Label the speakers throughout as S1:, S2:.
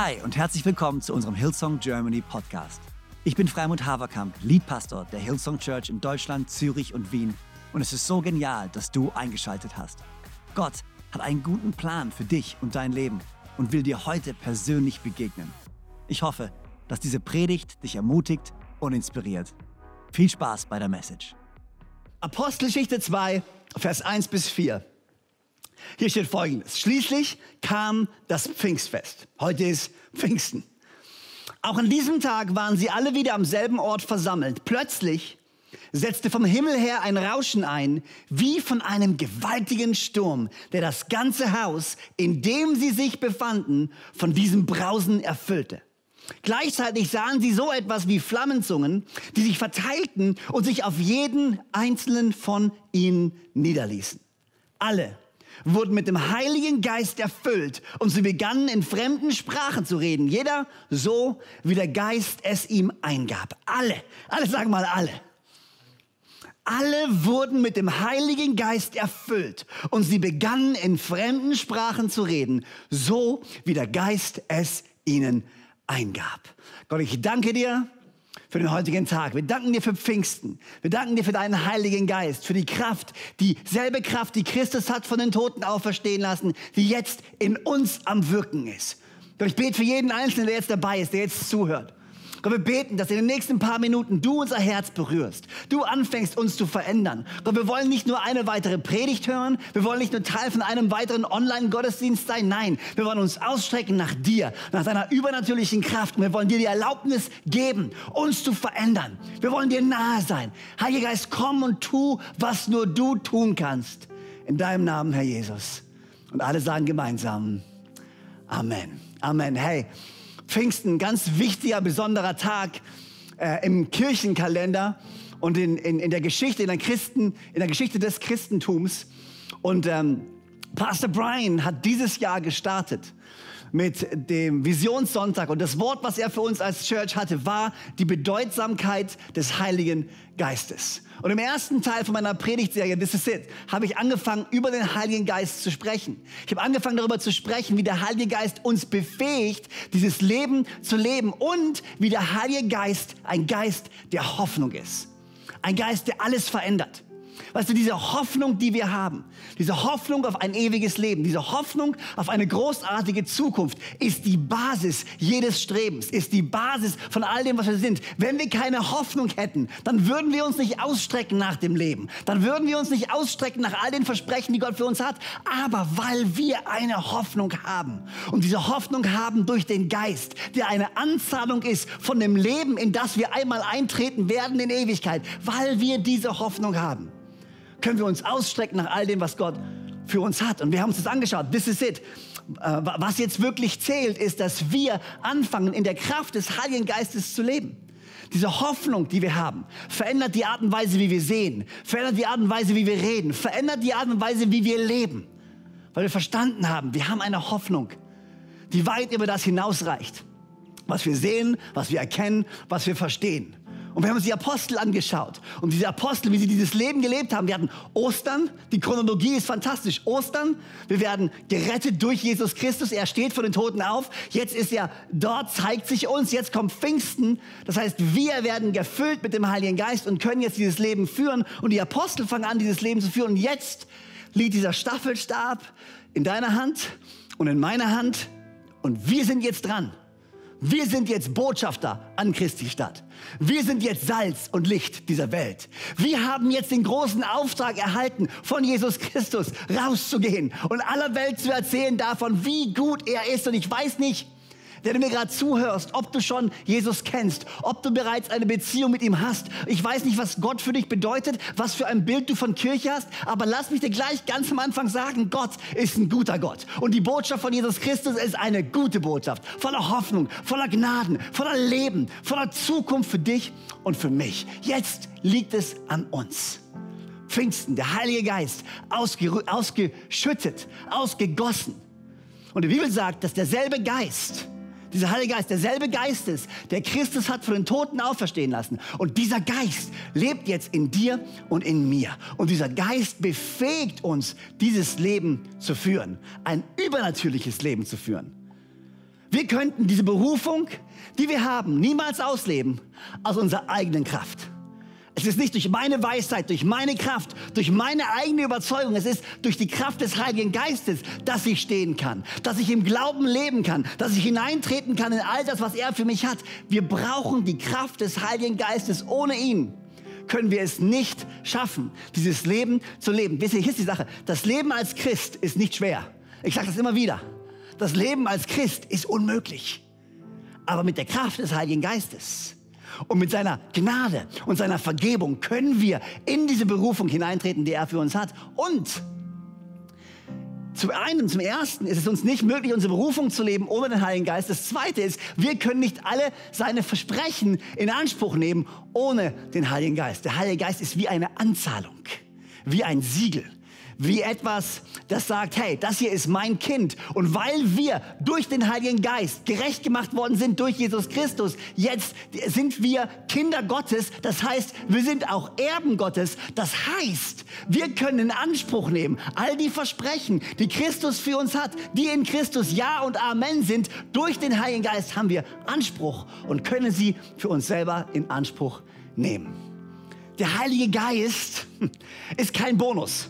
S1: Hi und herzlich willkommen zu unserem Hillsong Germany Podcast. Ich bin Freimund Haverkamp, Leadpastor der Hillsong Church in Deutschland, Zürich und Wien und es ist so genial, dass du eingeschaltet hast. Gott hat einen guten Plan für dich und dein Leben und will dir heute persönlich begegnen. Ich hoffe, dass diese Predigt dich ermutigt und inspiriert. Viel Spaß bei der Message.
S2: Apostelgeschichte 2, Vers 1 bis 4. Hier steht folgendes. Schließlich kam das Pfingstfest. Heute ist Pfingsten. Auch an diesem Tag waren sie alle wieder am selben Ort versammelt. Plötzlich setzte vom Himmel her ein Rauschen ein, wie von einem gewaltigen Sturm, der das ganze Haus, in dem sie sich befanden, von diesem Brausen erfüllte. Gleichzeitig sahen sie so etwas wie Flammenzungen, die sich verteilten und sich auf jeden einzelnen von ihnen niederließen. Alle wurden mit dem Heiligen Geist erfüllt und sie begannen in fremden Sprachen zu reden. Jeder so, wie der Geist es ihm eingab. Alle, alle sagen mal alle. Alle wurden mit dem Heiligen Geist erfüllt und sie begannen in fremden Sprachen zu reden, so wie der Geist es ihnen eingab. Gott, ich danke dir für den heutigen Tag. Wir danken dir für Pfingsten. Wir danken dir für deinen Heiligen Geist, für die Kraft, dieselbe Kraft, die Christus hat von den Toten auferstehen lassen, die jetzt in uns am Wirken ist. Doch ich bete für jeden Einzelnen, der jetzt dabei ist, der jetzt zuhört. Gott, wir beten, dass in den nächsten paar Minuten du unser Herz berührst. Du anfängst, uns zu verändern. Gott, wir wollen nicht nur eine weitere Predigt hören. Wir wollen nicht nur Teil von einem weiteren Online-Gottesdienst sein. Nein, wir wollen uns ausstrecken nach dir, nach deiner übernatürlichen Kraft. Und wir wollen dir die Erlaubnis geben, uns zu verändern. Wir wollen dir nahe sein. Heiliger Geist, komm und tu, was nur du tun kannst. In deinem Namen, Herr Jesus. Und alle sagen gemeinsam Amen. Amen. Hey. Pfingsten, ganz wichtiger, besonderer Tag äh, im Kirchenkalender und in, in, in, der Geschichte, in der, Christen, in der Geschichte des Christentums. Und ähm, Pastor Brian hat dieses Jahr gestartet mit dem Visionssonntag. Und das Wort, was er für uns als Church hatte, war die Bedeutsamkeit des Heiligen Geistes. Und im ersten Teil von meiner Predigtserie, This is it, habe ich angefangen, über den Heiligen Geist zu sprechen. Ich habe angefangen, darüber zu sprechen, wie der Heilige Geist uns befähigt, dieses Leben zu leben und wie der Heilige Geist ein Geist der Hoffnung ist. Ein Geist, der alles verändert. Weißt du, diese Hoffnung, die wir haben, diese Hoffnung auf ein ewiges Leben, diese Hoffnung auf eine großartige Zukunft ist die Basis jedes Strebens, ist die Basis von all dem, was wir sind. Wenn wir keine Hoffnung hätten, dann würden wir uns nicht ausstrecken nach dem Leben. Dann würden wir uns nicht ausstrecken nach all den Versprechen, die Gott für uns hat. Aber weil wir eine Hoffnung haben und diese Hoffnung haben durch den Geist, der eine Anzahlung ist von dem Leben, in das wir einmal eintreten werden in Ewigkeit, weil wir diese Hoffnung haben können wir uns ausstrecken nach all dem, was Gott für uns hat. Und wir haben uns das angeschaut. This is it. Äh, was jetzt wirklich zählt, ist, dass wir anfangen, in der Kraft des Heiligen Geistes zu leben. Diese Hoffnung, die wir haben, verändert die Art und Weise, wie wir sehen, verändert die Art und Weise, wie wir reden, verändert die Art und Weise, wie wir leben. Weil wir verstanden haben, wir haben eine Hoffnung, die weit über das hinausreicht. Was wir sehen, was wir erkennen, was wir verstehen. Und wir haben uns die Apostel angeschaut. Und diese Apostel, wie sie dieses Leben gelebt haben. Wir hatten Ostern. Die Chronologie ist fantastisch. Ostern. Wir werden gerettet durch Jesus Christus. Er steht vor den Toten auf. Jetzt ist er dort, zeigt sich uns. Jetzt kommt Pfingsten. Das heißt, wir werden gefüllt mit dem Heiligen Geist und können jetzt dieses Leben führen. Und die Apostel fangen an, dieses Leben zu führen. Und jetzt liegt dieser Staffelstab in deiner Hand und in meiner Hand. Und wir sind jetzt dran. Wir sind jetzt Botschafter an Christi Stadt. Wir sind jetzt Salz und Licht dieser Welt. Wir haben jetzt den großen Auftrag erhalten, von Jesus Christus rauszugehen und aller Welt zu erzählen davon, wie gut er ist. Und ich weiß nicht, der du mir gerade zuhörst, ob du schon Jesus kennst, ob du bereits eine Beziehung mit ihm hast. Ich weiß nicht, was Gott für dich bedeutet, was für ein Bild du von Kirche hast, aber lass mich dir gleich ganz am Anfang sagen, Gott ist ein guter Gott. Und die Botschaft von Jesus Christus ist eine gute Botschaft, voller Hoffnung, voller Gnaden, voller Leben, voller Zukunft für dich und für mich. Jetzt liegt es an uns. Pfingsten, der Heilige Geist, ausgeschüttet, ausgegossen. Und die Bibel sagt, dass derselbe Geist, dieser Heilige Geist, derselbe Geist ist, der Christus hat von den Toten auferstehen lassen. Und dieser Geist lebt jetzt in dir und in mir. Und dieser Geist befähigt uns, dieses Leben zu führen. Ein übernatürliches Leben zu führen. Wir könnten diese Berufung, die wir haben, niemals ausleben aus unserer eigenen Kraft. Es ist nicht durch meine Weisheit, durch meine Kraft, durch meine eigene Überzeugung. Es ist durch die Kraft des Heiligen Geistes, dass ich stehen kann, dass ich im Glauben leben kann, dass ich hineintreten kann in all das, was er für mich hat. Wir brauchen die Kraft des Heiligen Geistes. Ohne ihn können wir es nicht schaffen, dieses Leben zu leben. Wisst ihr, hier ist die Sache. Das Leben als Christ ist nicht schwer. Ich sage das immer wieder. Das Leben als Christ ist unmöglich. Aber mit der Kraft des Heiligen Geistes und mit seiner Gnade und seiner Vergebung können wir in diese Berufung hineintreten, die er für uns hat. Und zum einen, zum ersten ist es uns nicht möglich, unsere Berufung zu leben ohne den Heiligen Geist. Das zweite ist, wir können nicht alle seine Versprechen in Anspruch nehmen ohne den Heiligen Geist. Der Heilige Geist ist wie eine Anzahlung, wie ein Siegel wie etwas, das sagt, hey, das hier ist mein Kind. Und weil wir durch den Heiligen Geist gerecht gemacht worden sind durch Jesus Christus, jetzt sind wir Kinder Gottes. Das heißt, wir sind auch Erben Gottes. Das heißt, wir können in Anspruch nehmen, all die Versprechen, die Christus für uns hat, die in Christus Ja und Amen sind. Durch den Heiligen Geist haben wir Anspruch und können sie für uns selber in Anspruch nehmen. Der Heilige Geist ist kein Bonus.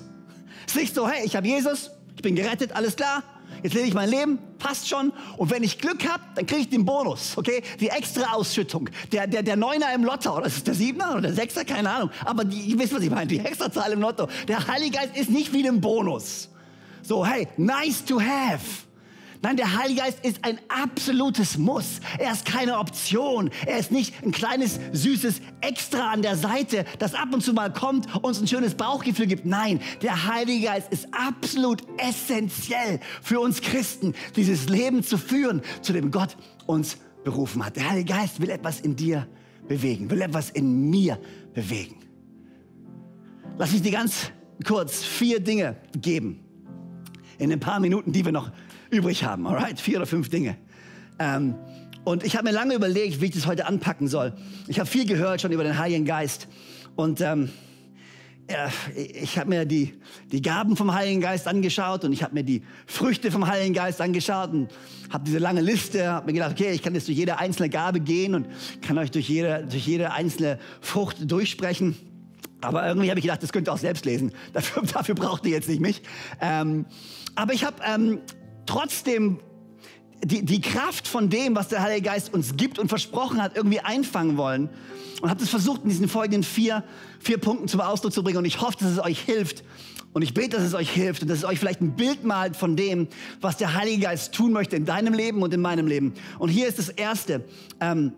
S2: Es ist nicht so, hey, ich habe Jesus, ich bin gerettet, alles klar. Jetzt lebe ich mein Leben, passt schon. Und wenn ich Glück habe, dann kriege ich den Bonus, okay? Die extra Ausschüttung. Der, der, der Neuner im Lotto, oder ist der Siebener oder der Sechser, keine Ahnung. Aber die, ihr wisst, was ich meine, die extra Zahl im Lotto. Der Heilige Geist ist nicht wie ein Bonus. So, hey, nice to have. Nein, der Heilige Geist ist ein absolutes Muss. Er ist keine Option. Er ist nicht ein kleines, süßes Extra an der Seite, das ab und zu mal kommt, uns ein schönes Bauchgefühl gibt. Nein, der Heilige Geist ist absolut essentiell für uns Christen, dieses Leben zu führen, zu dem Gott uns berufen hat. Der Heilige Geist will etwas in dir bewegen, will etwas in mir bewegen. Lass mich dir ganz kurz vier Dinge geben in ein paar Minuten, die wir noch übrig haben. Alright, vier oder fünf Dinge. Ähm, und ich habe mir lange überlegt, wie ich das heute anpacken soll. Ich habe viel gehört schon über den Heiligen Geist. Und ähm, ich habe mir die, die Gaben vom Heiligen Geist angeschaut und ich habe mir die Früchte vom Heiligen Geist angeschaut und habe diese lange Liste, habe mir gedacht, okay, ich kann jetzt durch jede einzelne Gabe gehen und kann euch durch jede, durch jede einzelne Frucht durchsprechen. Aber irgendwie habe ich gedacht, das könnt ihr auch selbst lesen. Dafür, dafür braucht ihr jetzt nicht mich. Ähm, aber ich habe ähm, trotzdem die, die Kraft von dem, was der Heilige Geist uns gibt und versprochen hat, irgendwie einfangen wollen. Und habe das versucht, in diesen folgenden vier, vier Punkten zum Ausdruck zu bringen. Und ich hoffe, dass es euch hilft. Und ich bete, dass es euch hilft und dass es euch vielleicht ein Bild malt von dem, was der Heilige Geist tun möchte in deinem Leben und in meinem Leben. Und hier ist das Erste. Ähm,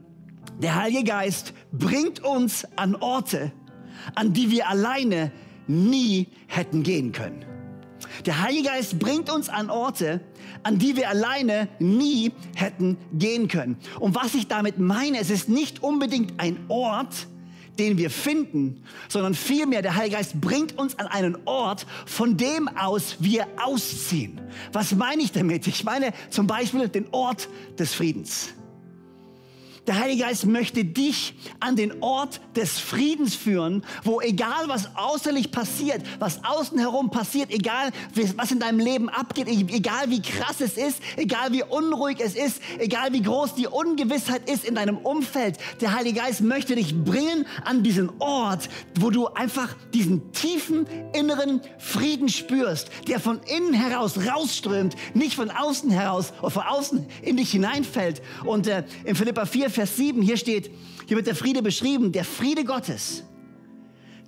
S2: der Heilige Geist bringt uns an Orte, an die wir alleine nie hätten gehen können. Der Heilige Geist bringt uns an Orte, an die wir alleine nie hätten gehen können. Und was ich damit meine, es ist nicht unbedingt ein Ort, den wir finden, sondern vielmehr der Heilige Geist bringt uns an einen Ort, von dem aus wir ausziehen. Was meine ich damit? Ich meine zum Beispiel den Ort des Friedens. Der Heilige Geist möchte dich an den Ort des Friedens führen, wo egal was außerlich passiert, was außen herum passiert, egal was in deinem Leben abgeht, egal wie krass es ist, egal wie unruhig es ist, egal wie groß die Ungewissheit ist in deinem Umfeld, der Heilige Geist möchte dich bringen an diesen Ort, wo du einfach diesen tiefen inneren Frieden spürst, der von innen heraus rausströmt, nicht von außen heraus oder von außen in dich hineinfällt. Und äh, in Philippa 4, Vers 7, hier steht, hier wird der Friede beschrieben, der Friede Gottes,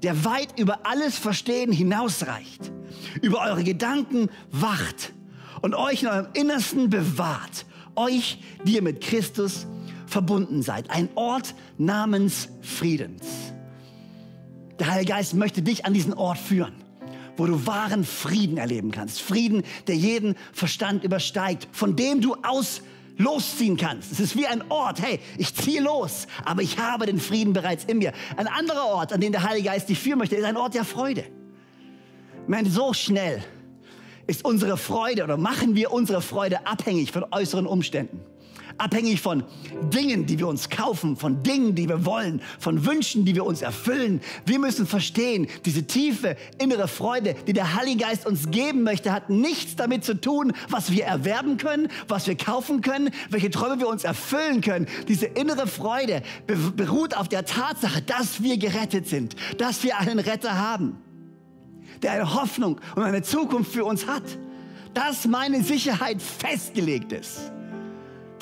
S2: der weit über alles Verstehen hinausreicht, über eure Gedanken wacht und euch in eurem Innersten bewahrt, euch, die ihr mit Christus verbunden seid. Ein Ort namens Friedens. Der Heilige Geist möchte dich an diesen Ort führen, wo du wahren Frieden erleben kannst. Frieden, der jeden Verstand übersteigt, von dem du aus losziehen kannst. Es ist wie ein Ort. Hey, ich ziehe los, aber ich habe den Frieden bereits in mir. Ein anderer Ort, an den der Heilige Geist dich führen möchte, ist ein Ort der Freude. Meine, so schnell ist unsere Freude oder machen wir unsere Freude abhängig von äußeren Umständen. Abhängig von Dingen, die wir uns kaufen, von Dingen, die wir wollen, von Wünschen, die wir uns erfüllen. Wir müssen verstehen, diese tiefe innere Freude, die der Heilige Geist uns geben möchte, hat nichts damit zu tun, was wir erwerben können, was wir kaufen können, welche Träume wir uns erfüllen können. Diese innere Freude beruht auf der Tatsache, dass wir gerettet sind, dass wir einen Retter haben, der eine Hoffnung und eine Zukunft für uns hat, dass meine Sicherheit festgelegt ist.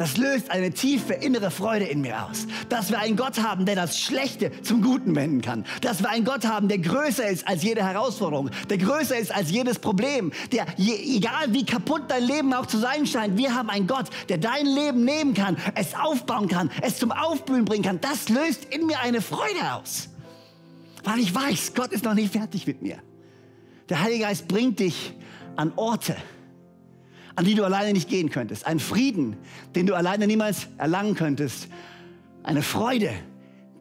S2: Das löst eine tiefe innere Freude in mir aus. Dass wir einen Gott haben, der das Schlechte zum Guten wenden kann. Dass wir einen Gott haben, der größer ist als jede Herausforderung, der größer ist als jedes Problem, der, je, egal wie kaputt dein Leben auch zu sein scheint, wir haben einen Gott, der dein Leben nehmen kann, es aufbauen kann, es zum Aufblühen bringen kann. Das löst in mir eine Freude aus. Weil ich weiß, Gott ist noch nicht fertig mit mir. Der Heilige Geist bringt dich an Orte, an die du alleine nicht gehen könntest. Ein Frieden, den du alleine niemals erlangen könntest. Eine Freude,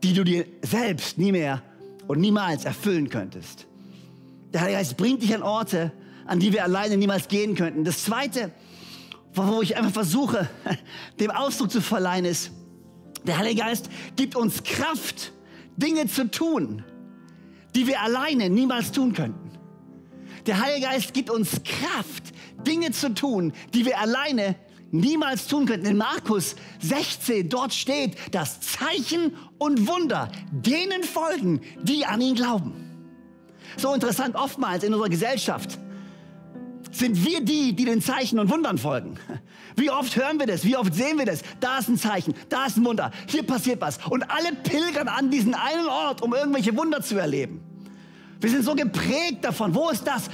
S2: die du dir selbst nie mehr und niemals erfüllen könntest. Der Heilige Geist bringt dich an Orte, an die wir alleine niemals gehen könnten. Das Zweite, wo ich einfach versuche, dem Ausdruck zu verleihen, ist, der Heilige Geist gibt uns Kraft, Dinge zu tun, die wir alleine niemals tun könnten. Der Heilige Geist gibt uns Kraft, Dinge zu tun, die wir alleine niemals tun könnten. In Markus 16, dort steht, dass Zeichen und Wunder denen folgen, die an ihn glauben. So interessant, oftmals in unserer Gesellschaft sind wir die, die den Zeichen und Wundern folgen. Wie oft hören wir das? Wie oft sehen wir das? Da ist ein Zeichen, da ist ein Wunder, hier passiert was. Und alle pilgern an diesen einen Ort, um irgendwelche Wunder zu erleben. Wir sind so geprägt davon. Wo ist das?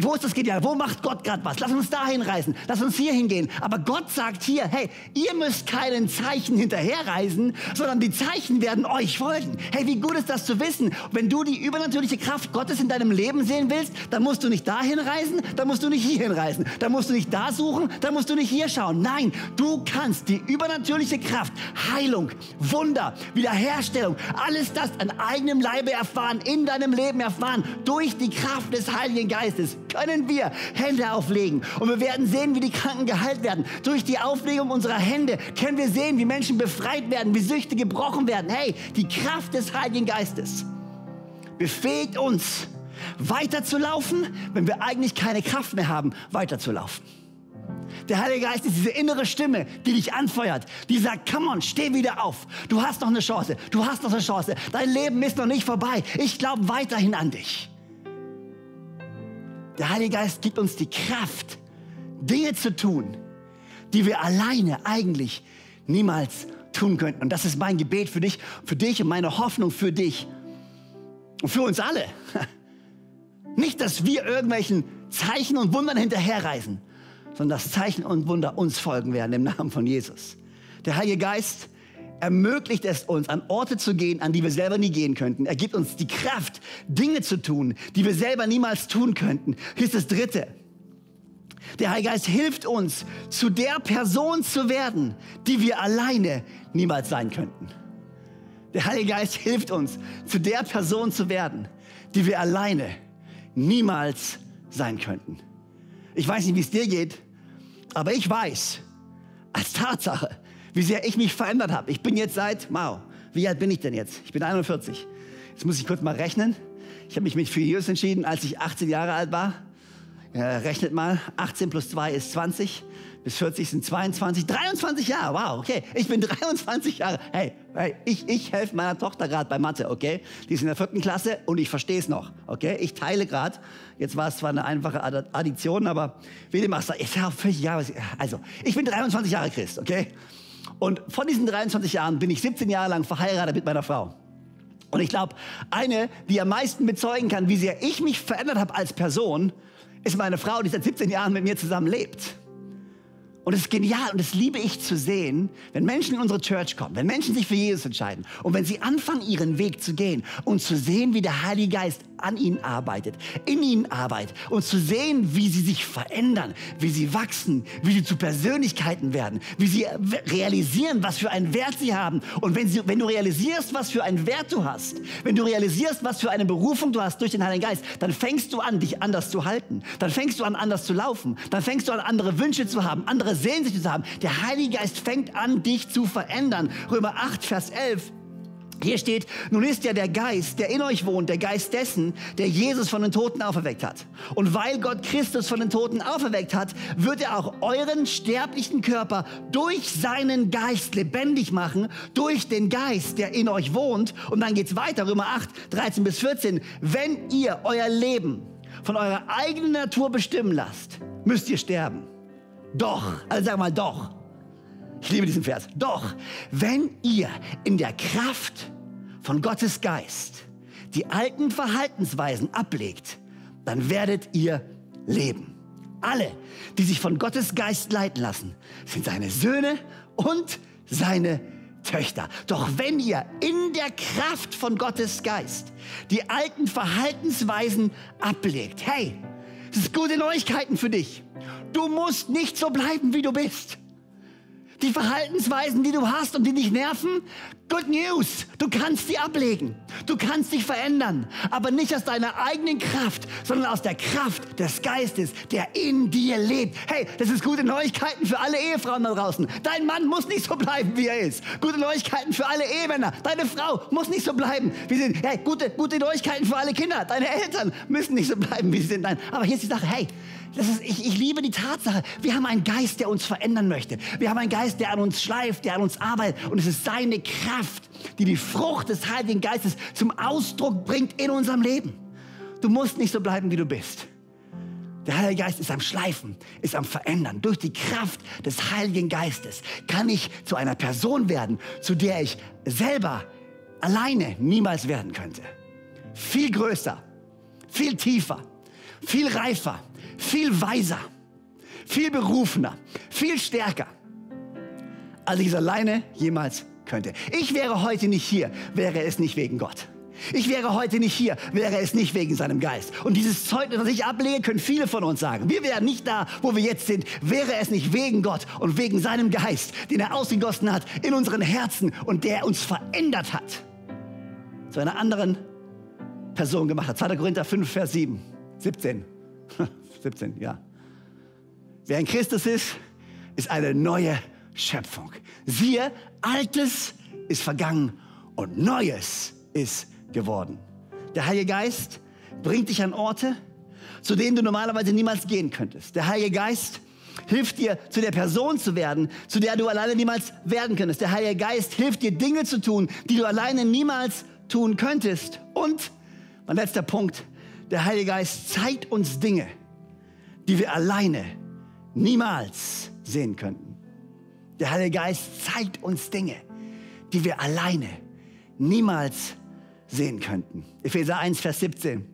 S2: Wo ist das Genial? Wo macht Gott gerade was? Lass uns da hinreisen. Lass uns hier hingehen. Aber Gott sagt hier, hey, ihr müsst keinen Zeichen hinterherreisen, sondern die Zeichen werden euch folgen. Hey, wie gut ist das zu wissen? Wenn du die übernatürliche Kraft Gottes in deinem Leben sehen willst, dann musst du nicht dahin reisen, dann musst du nicht hier hinreisen. Dann musst du nicht da suchen, dann musst du nicht hier schauen. Nein, du kannst die übernatürliche Kraft, Heilung, Wunder, Wiederherstellung, alles das an eigenem Leibe erfahren, in deinem Leben erfahren erfahren, durch die Kraft des Heiligen Geistes können wir Hände auflegen. Und wir werden sehen, wie die Kranken geheilt werden. Durch die Auflegung unserer Hände können wir sehen, wie Menschen befreit werden, wie Süchte gebrochen werden. Hey, die Kraft des Heiligen Geistes befähigt uns, weiterzulaufen, wenn wir eigentlich keine Kraft mehr haben, weiterzulaufen. Der Heilige Geist ist diese innere Stimme, die dich anfeuert, die sagt, come on, steh wieder auf. Du hast noch eine Chance, du hast noch eine Chance. Dein Leben ist noch nicht vorbei. Ich glaube weiterhin an dich. Der Heilige Geist gibt uns die Kraft, Dinge zu tun, die wir alleine eigentlich niemals tun könnten. Und das ist mein Gebet für dich, für dich und meine Hoffnung für dich und für uns alle. Nicht, dass wir irgendwelchen Zeichen und Wundern hinterherreisen, sondern dass Zeichen und Wunder uns folgen werden im Namen von Jesus. Der Heilige Geist ermöglicht es uns, an Orte zu gehen, an die wir selber nie gehen könnten. Er gibt uns die Kraft, Dinge zu tun, die wir selber niemals tun könnten. Hier ist das Dritte. Der Heilige Geist hilft uns, zu der Person zu werden, die wir alleine niemals sein könnten. Der Heilige Geist hilft uns, zu der Person zu werden, die wir alleine niemals sein könnten. Ich weiß nicht, wie es dir geht, aber ich weiß als Tatsache, wie sehr ich mich verändert habe. Ich bin jetzt seit, wow, wie alt bin ich denn jetzt? Ich bin 41. Jetzt muss ich kurz mal rechnen. Ich habe mich für Jesus entschieden, als ich 18 Jahre alt war. Ja, rechnet mal, 18 plus 2 ist 20 bis 40 sind 22, 23 Jahre. Wow, okay. Ich bin 23 Jahre. Hey, hey ich, ich helfe meiner Tochter gerade bei Mathe, okay? Die ist in der vierten Klasse und ich verstehe es noch, okay? Ich teile gerade. Jetzt war es zwar eine einfache Addition, aber wie dem auch sei, ich habe 40 Jahre. Also, ich bin 23 Jahre Christ, okay? Und von diesen 23 Jahren bin ich 17 Jahre lang verheiratet mit meiner Frau. Und ich glaube, eine, die am meisten bezeugen kann, wie sehr ich mich verändert habe als Person, ist meine Frau, die seit 17 Jahren mit mir zusammen lebt. Und es ist genial und das liebe ich zu sehen, wenn Menschen in unsere Church kommen, wenn Menschen sich für Jesus entscheiden und wenn sie anfangen, ihren Weg zu gehen und zu sehen, wie der Heilige Geist an ihnen arbeitet, in ihnen arbeitet und zu sehen, wie sie sich verändern, wie sie wachsen, wie sie zu Persönlichkeiten werden, wie sie realisieren, was für einen Wert sie haben. Und wenn, sie, wenn du realisierst, was für einen Wert du hast, wenn du realisierst, was für eine Berufung du hast durch den Heiligen Geist, dann fängst du an, dich anders zu halten. Dann fängst du an, anders zu laufen. Dann fängst du an, andere Wünsche zu haben, andere Sehnsüchte zu haben. Der Heilige Geist fängt an, dich zu verändern. Römer 8, Vers 11. Hier steht, nun ist ja der Geist, der in euch wohnt, der Geist dessen, der Jesus von den Toten auferweckt hat. Und weil Gott Christus von den Toten auferweckt hat, wird er auch euren sterblichen Körper durch seinen Geist lebendig machen, durch den Geist, der in euch wohnt. Und dann geht's weiter, Römer 8, 13 bis 14. Wenn ihr euer Leben von eurer eigenen Natur bestimmen lasst, müsst ihr sterben. Doch, also sag mal doch. Ich liebe diesen Vers. Doch, wenn ihr in der Kraft von Gottes Geist die alten Verhaltensweisen ablegt, dann werdet ihr leben. Alle, die sich von Gottes Geist leiten lassen, sind seine Söhne und seine Töchter. Doch wenn ihr in der Kraft von Gottes Geist die alten Verhaltensweisen ablegt, hey, das ist gute Neuigkeiten für dich. Du musst nicht so bleiben, wie du bist. Die Verhaltensweisen, die du hast und die dich nerven, good news. Du kannst sie ablegen. Du kannst dich verändern. Aber nicht aus deiner eigenen Kraft, sondern aus der Kraft des Geistes, der in dir lebt. Hey, das ist gute Neuigkeiten für alle Ehefrauen da draußen. Dein Mann muss nicht so bleiben, wie er ist. Gute Neuigkeiten für alle Ehemänner. Deine Frau muss nicht so bleiben, wie sie sind. Hey, gute, gute Neuigkeiten für alle Kinder. Deine Eltern müssen nicht so bleiben, wie sie sind. Nein, aber hier ist die Sache, hey, ist, ich, ich liebe die Tatsache, wir haben einen Geist, der uns verändern möchte. Wir haben einen Geist, der an uns schleift, der an uns arbeitet. Und es ist seine Kraft, die die Frucht des Heiligen Geistes zum Ausdruck bringt in unserem Leben. Du musst nicht so bleiben, wie du bist. Der Heilige Geist ist am Schleifen, ist am Verändern. Durch die Kraft des Heiligen Geistes kann ich zu einer Person werden, zu der ich selber alleine niemals werden könnte. Viel größer, viel tiefer, viel reifer, viel weiser, viel berufener, viel stärker, als ich es alleine jemals könnte. Ich wäre heute nicht hier, wäre es nicht wegen Gott. Ich wäre heute nicht hier, wäre es nicht wegen seinem Geist. Und dieses Zeugnis, das ich ablege, können viele von uns sagen. Wir wären nicht da, wo wir jetzt sind, wäre es nicht wegen Gott und wegen seinem Geist, den er ausgegossen hat in unseren Herzen und der uns verändert hat. Zu einer anderen Person gemacht hat. 2. Korinther 5, Vers 7, 17. 17, ja. Wer in Christus ist, ist eine neue Schöpfung. Siehe, Altes ist vergangen und Neues ist geworden. Der Heilige Geist bringt dich an Orte, zu denen du normalerweise niemals gehen könntest. Der Heilige Geist hilft dir, zu der Person zu werden, zu der du alleine niemals werden könntest. Der Heilige Geist hilft dir, Dinge zu tun, die du alleine niemals tun könntest. Und, mein letzter Punkt, der Heilige Geist zeigt uns Dinge, die wir alleine niemals sehen könnten. Der Heilige Geist zeigt uns Dinge, die wir alleine niemals sehen könnten. Epheser 1, Vers 17.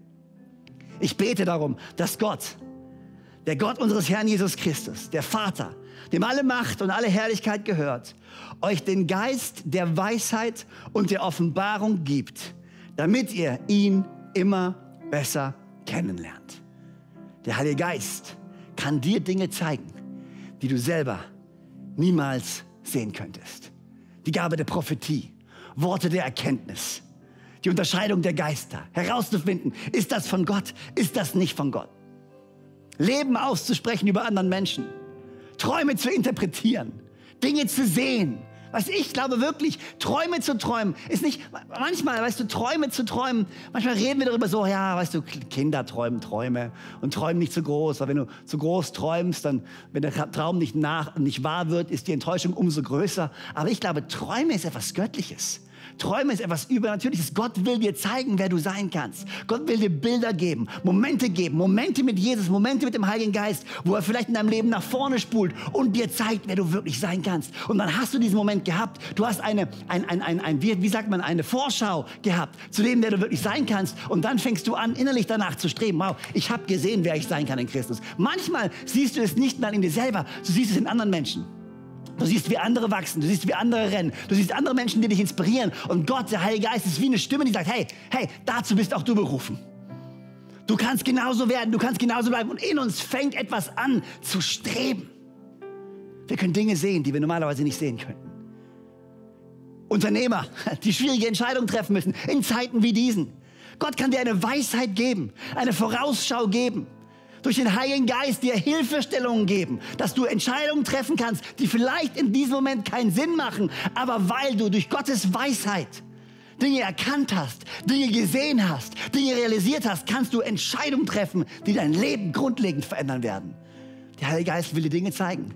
S2: Ich bete darum, dass Gott, der Gott unseres Herrn Jesus Christus, der Vater, dem alle Macht und alle Herrlichkeit gehört, euch den Geist der Weisheit und der Offenbarung gibt, damit ihr ihn immer besser kennenlernt. Der Heilige Geist kann dir Dinge zeigen, die du selber niemals sehen könntest. Die Gabe der Prophetie, Worte der Erkenntnis, die Unterscheidung der Geister, herauszufinden, ist das von Gott, ist das nicht von Gott. Leben auszusprechen über anderen Menschen, Träume zu interpretieren, Dinge zu sehen, Du, ich glaube wirklich, Träume zu träumen ist nicht, manchmal, weißt du, Träume zu träumen, manchmal reden wir darüber so, ja, weißt du, Kinder träumen Träume und träumen nicht zu groß, weil wenn du zu groß träumst, dann, wenn der Traum nicht nach, nicht wahr wird, ist die Enttäuschung umso größer. Aber ich glaube, Träume ist etwas Göttliches. Träume ist etwas Übernatürliches. Gott will dir zeigen, wer du sein kannst. Gott will dir Bilder geben, Momente geben, Momente mit Jesus, Momente mit dem Heiligen Geist, wo er vielleicht in deinem Leben nach vorne spult und dir zeigt, wer du wirklich sein kannst. Und dann hast du diesen Moment gehabt. Du hast eine, ein, ein, ein, ein wie, wie sagt man, eine Vorschau gehabt zu dem, wer du wirklich sein kannst. Und dann fängst du an, innerlich danach zu streben. Wow, ich habe gesehen, wer ich sein kann in Christus. Manchmal siehst du es nicht mal in dir selber, du siehst es in anderen Menschen. Du siehst, wie andere wachsen, du siehst, wie andere rennen, du siehst andere Menschen, die dich inspirieren. Und Gott, der Heilige Geist, ist wie eine Stimme, die sagt, hey, hey, dazu bist auch du berufen. Du kannst genauso werden, du kannst genauso bleiben. Und in uns fängt etwas an zu streben. Wir können Dinge sehen, die wir normalerweise nicht sehen könnten. Unternehmer, die schwierige Entscheidungen treffen müssen in Zeiten wie diesen. Gott kann dir eine Weisheit geben, eine Vorausschau geben. Durch den Heiligen Geist dir Hilfestellungen geben, dass du Entscheidungen treffen kannst, die vielleicht in diesem Moment keinen Sinn machen, aber weil du durch Gottes Weisheit Dinge erkannt hast, Dinge gesehen hast, Dinge realisiert hast, kannst du Entscheidungen treffen, die dein Leben grundlegend verändern werden. Der Heilige Geist will dir Dinge zeigen,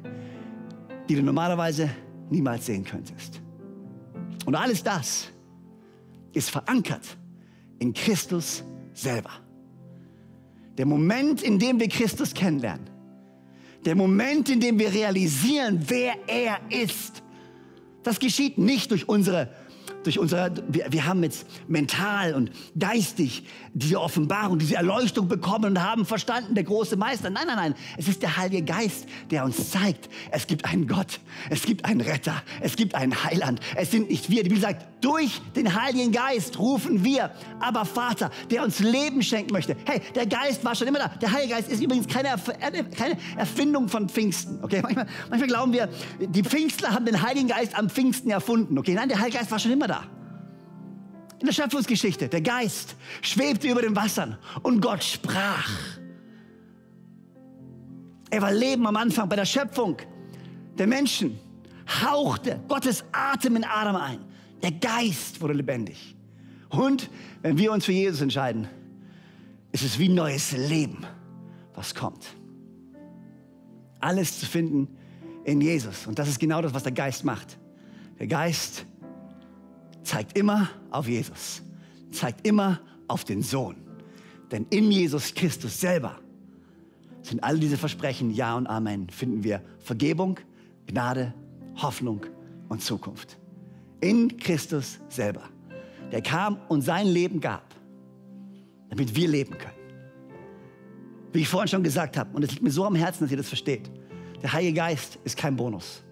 S2: die du normalerweise niemals sehen könntest. Und alles das ist verankert in Christus selber. Der Moment, in dem wir Christus kennenlernen, der Moment, in dem wir realisieren, wer er ist, das geschieht nicht durch unsere durch unsere, wir, wir haben jetzt mental und geistig diese Offenbarung, diese Erleuchtung bekommen und haben verstanden, der große Meister. Nein, nein, nein. Es ist der Heilige Geist, der uns zeigt, es gibt einen Gott, es gibt einen Retter, es gibt einen Heiland. Es sind nicht wir. Die Bibel sagt, durch den Heiligen Geist rufen wir, aber Vater, der uns Leben schenken möchte. Hey, der Geist war schon immer da. Der Heilige Geist ist übrigens keine, Erf keine Erfindung von Pfingsten. Okay, manchmal, manchmal glauben wir, die Pfingstler haben den Heiligen Geist am Pfingsten erfunden. Okay, nein, der Heilige Geist war schon immer da. In der Schöpfungsgeschichte, der Geist schwebte über den Wassern und Gott sprach. Er war Leben am Anfang bei der Schöpfung der Menschen, hauchte Gottes Atem in Adam ein. Der Geist wurde lebendig. Und wenn wir uns für Jesus entscheiden, ist es wie neues Leben, was kommt. Alles zu finden in Jesus. Und das ist genau das, was der Geist macht. Der Geist zeigt immer auf Jesus, zeigt immer auf den Sohn. Denn in Jesus Christus selber sind all diese Versprechen Ja und Amen, finden wir Vergebung, Gnade, Hoffnung und Zukunft. In Christus selber. Der kam und sein Leben gab, damit wir leben können. Wie ich vorhin schon gesagt habe, und es liegt mir so am Herzen, dass ihr das versteht. Der Heilige Geist ist kein Bonus.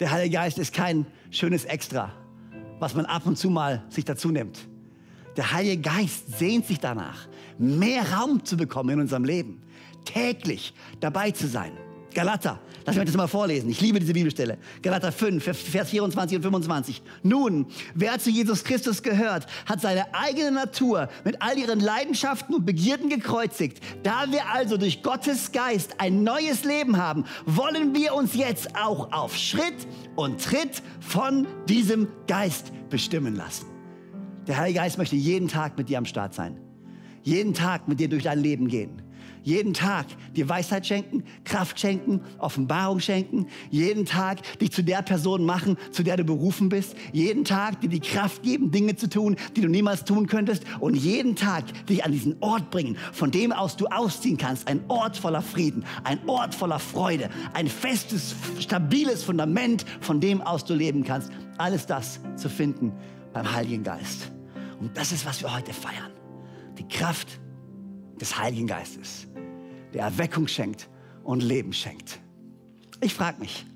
S2: Der Heilige Geist ist kein schönes Extra, was man ab und zu mal sich dazu nimmt. Der Heilige Geist sehnt sich danach, mehr Raum zu bekommen in unserem Leben, täglich dabei zu sein. Galater, lass mich das mal vorlesen. Ich liebe diese Bibelstelle. Galater 5, Vers 24 und 25. Nun, wer zu Jesus Christus gehört, hat seine eigene Natur mit all ihren Leidenschaften und Begierden gekreuzigt. Da wir also durch Gottes Geist ein neues Leben haben, wollen wir uns jetzt auch auf Schritt und Tritt von diesem Geist bestimmen lassen. Der Heilige Geist möchte jeden Tag mit dir am Start sein. Jeden Tag mit dir durch dein Leben gehen jeden Tag dir Weisheit schenken, Kraft schenken, Offenbarung schenken. Jeden Tag dich zu der Person machen, zu der du berufen bist. Jeden Tag dir die Kraft geben, Dinge zu tun, die du niemals tun könntest. Und jeden Tag dich an diesen Ort bringen, von dem aus du ausziehen kannst. Ein Ort voller Frieden, ein Ort voller Freude, ein festes, stabiles Fundament, von dem aus du leben kannst. Alles das zu finden beim Heiligen Geist. Und das ist, was wir heute feiern. Die Kraft des Heiligen Geistes der Erweckung schenkt und Leben schenkt. Ich frage mich,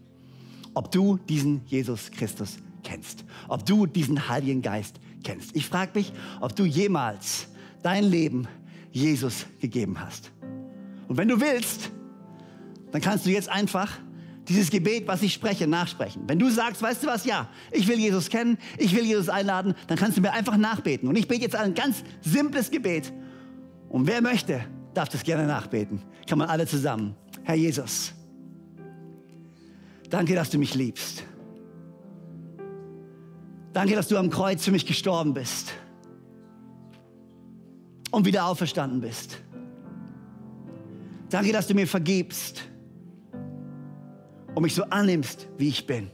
S2: ob du diesen Jesus Christus kennst, ob du diesen Heiligen Geist kennst. Ich frage mich, ob du jemals dein Leben Jesus gegeben hast. Und wenn du willst, dann kannst du jetzt einfach dieses Gebet, was ich spreche, nachsprechen. Wenn du sagst, weißt du was, ja, ich will Jesus kennen, ich will Jesus einladen, dann kannst du mir einfach nachbeten. Und ich bete jetzt ein ganz simples Gebet. Und wer möchte, darf das gerne nachbeten. Kann man alle zusammen. Herr Jesus, danke, dass du mich liebst. Danke, dass du am Kreuz für mich gestorben bist und wieder auferstanden bist. Danke, dass du mir vergibst und mich so annimmst, wie ich bin.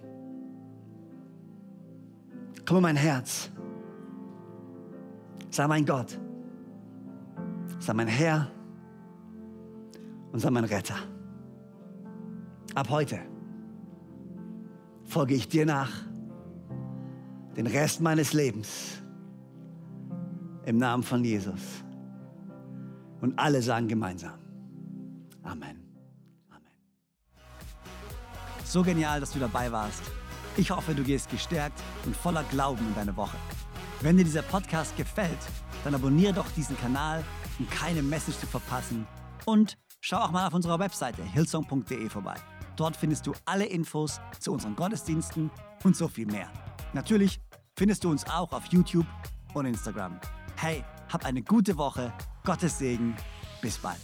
S2: Komm in mein Herz. Sei mein Gott. Sei mein Herr und sei mein Retter. Ab heute folge ich dir nach den Rest meines Lebens im Namen von Jesus. Und alle sagen gemeinsam. Amen. Amen.
S1: So genial, dass du dabei warst. Ich hoffe, du gehst gestärkt und voller Glauben in deine Woche. Wenn dir dieser Podcast gefällt, dann abonniere doch diesen Kanal um keine Message zu verpassen. Und schau auch mal auf unserer Webseite hillsong.de vorbei. Dort findest du alle Infos zu unseren Gottesdiensten und so viel mehr. Natürlich findest du uns auch auf YouTube und Instagram. Hey, hab eine gute Woche, Gottes Segen, bis bald.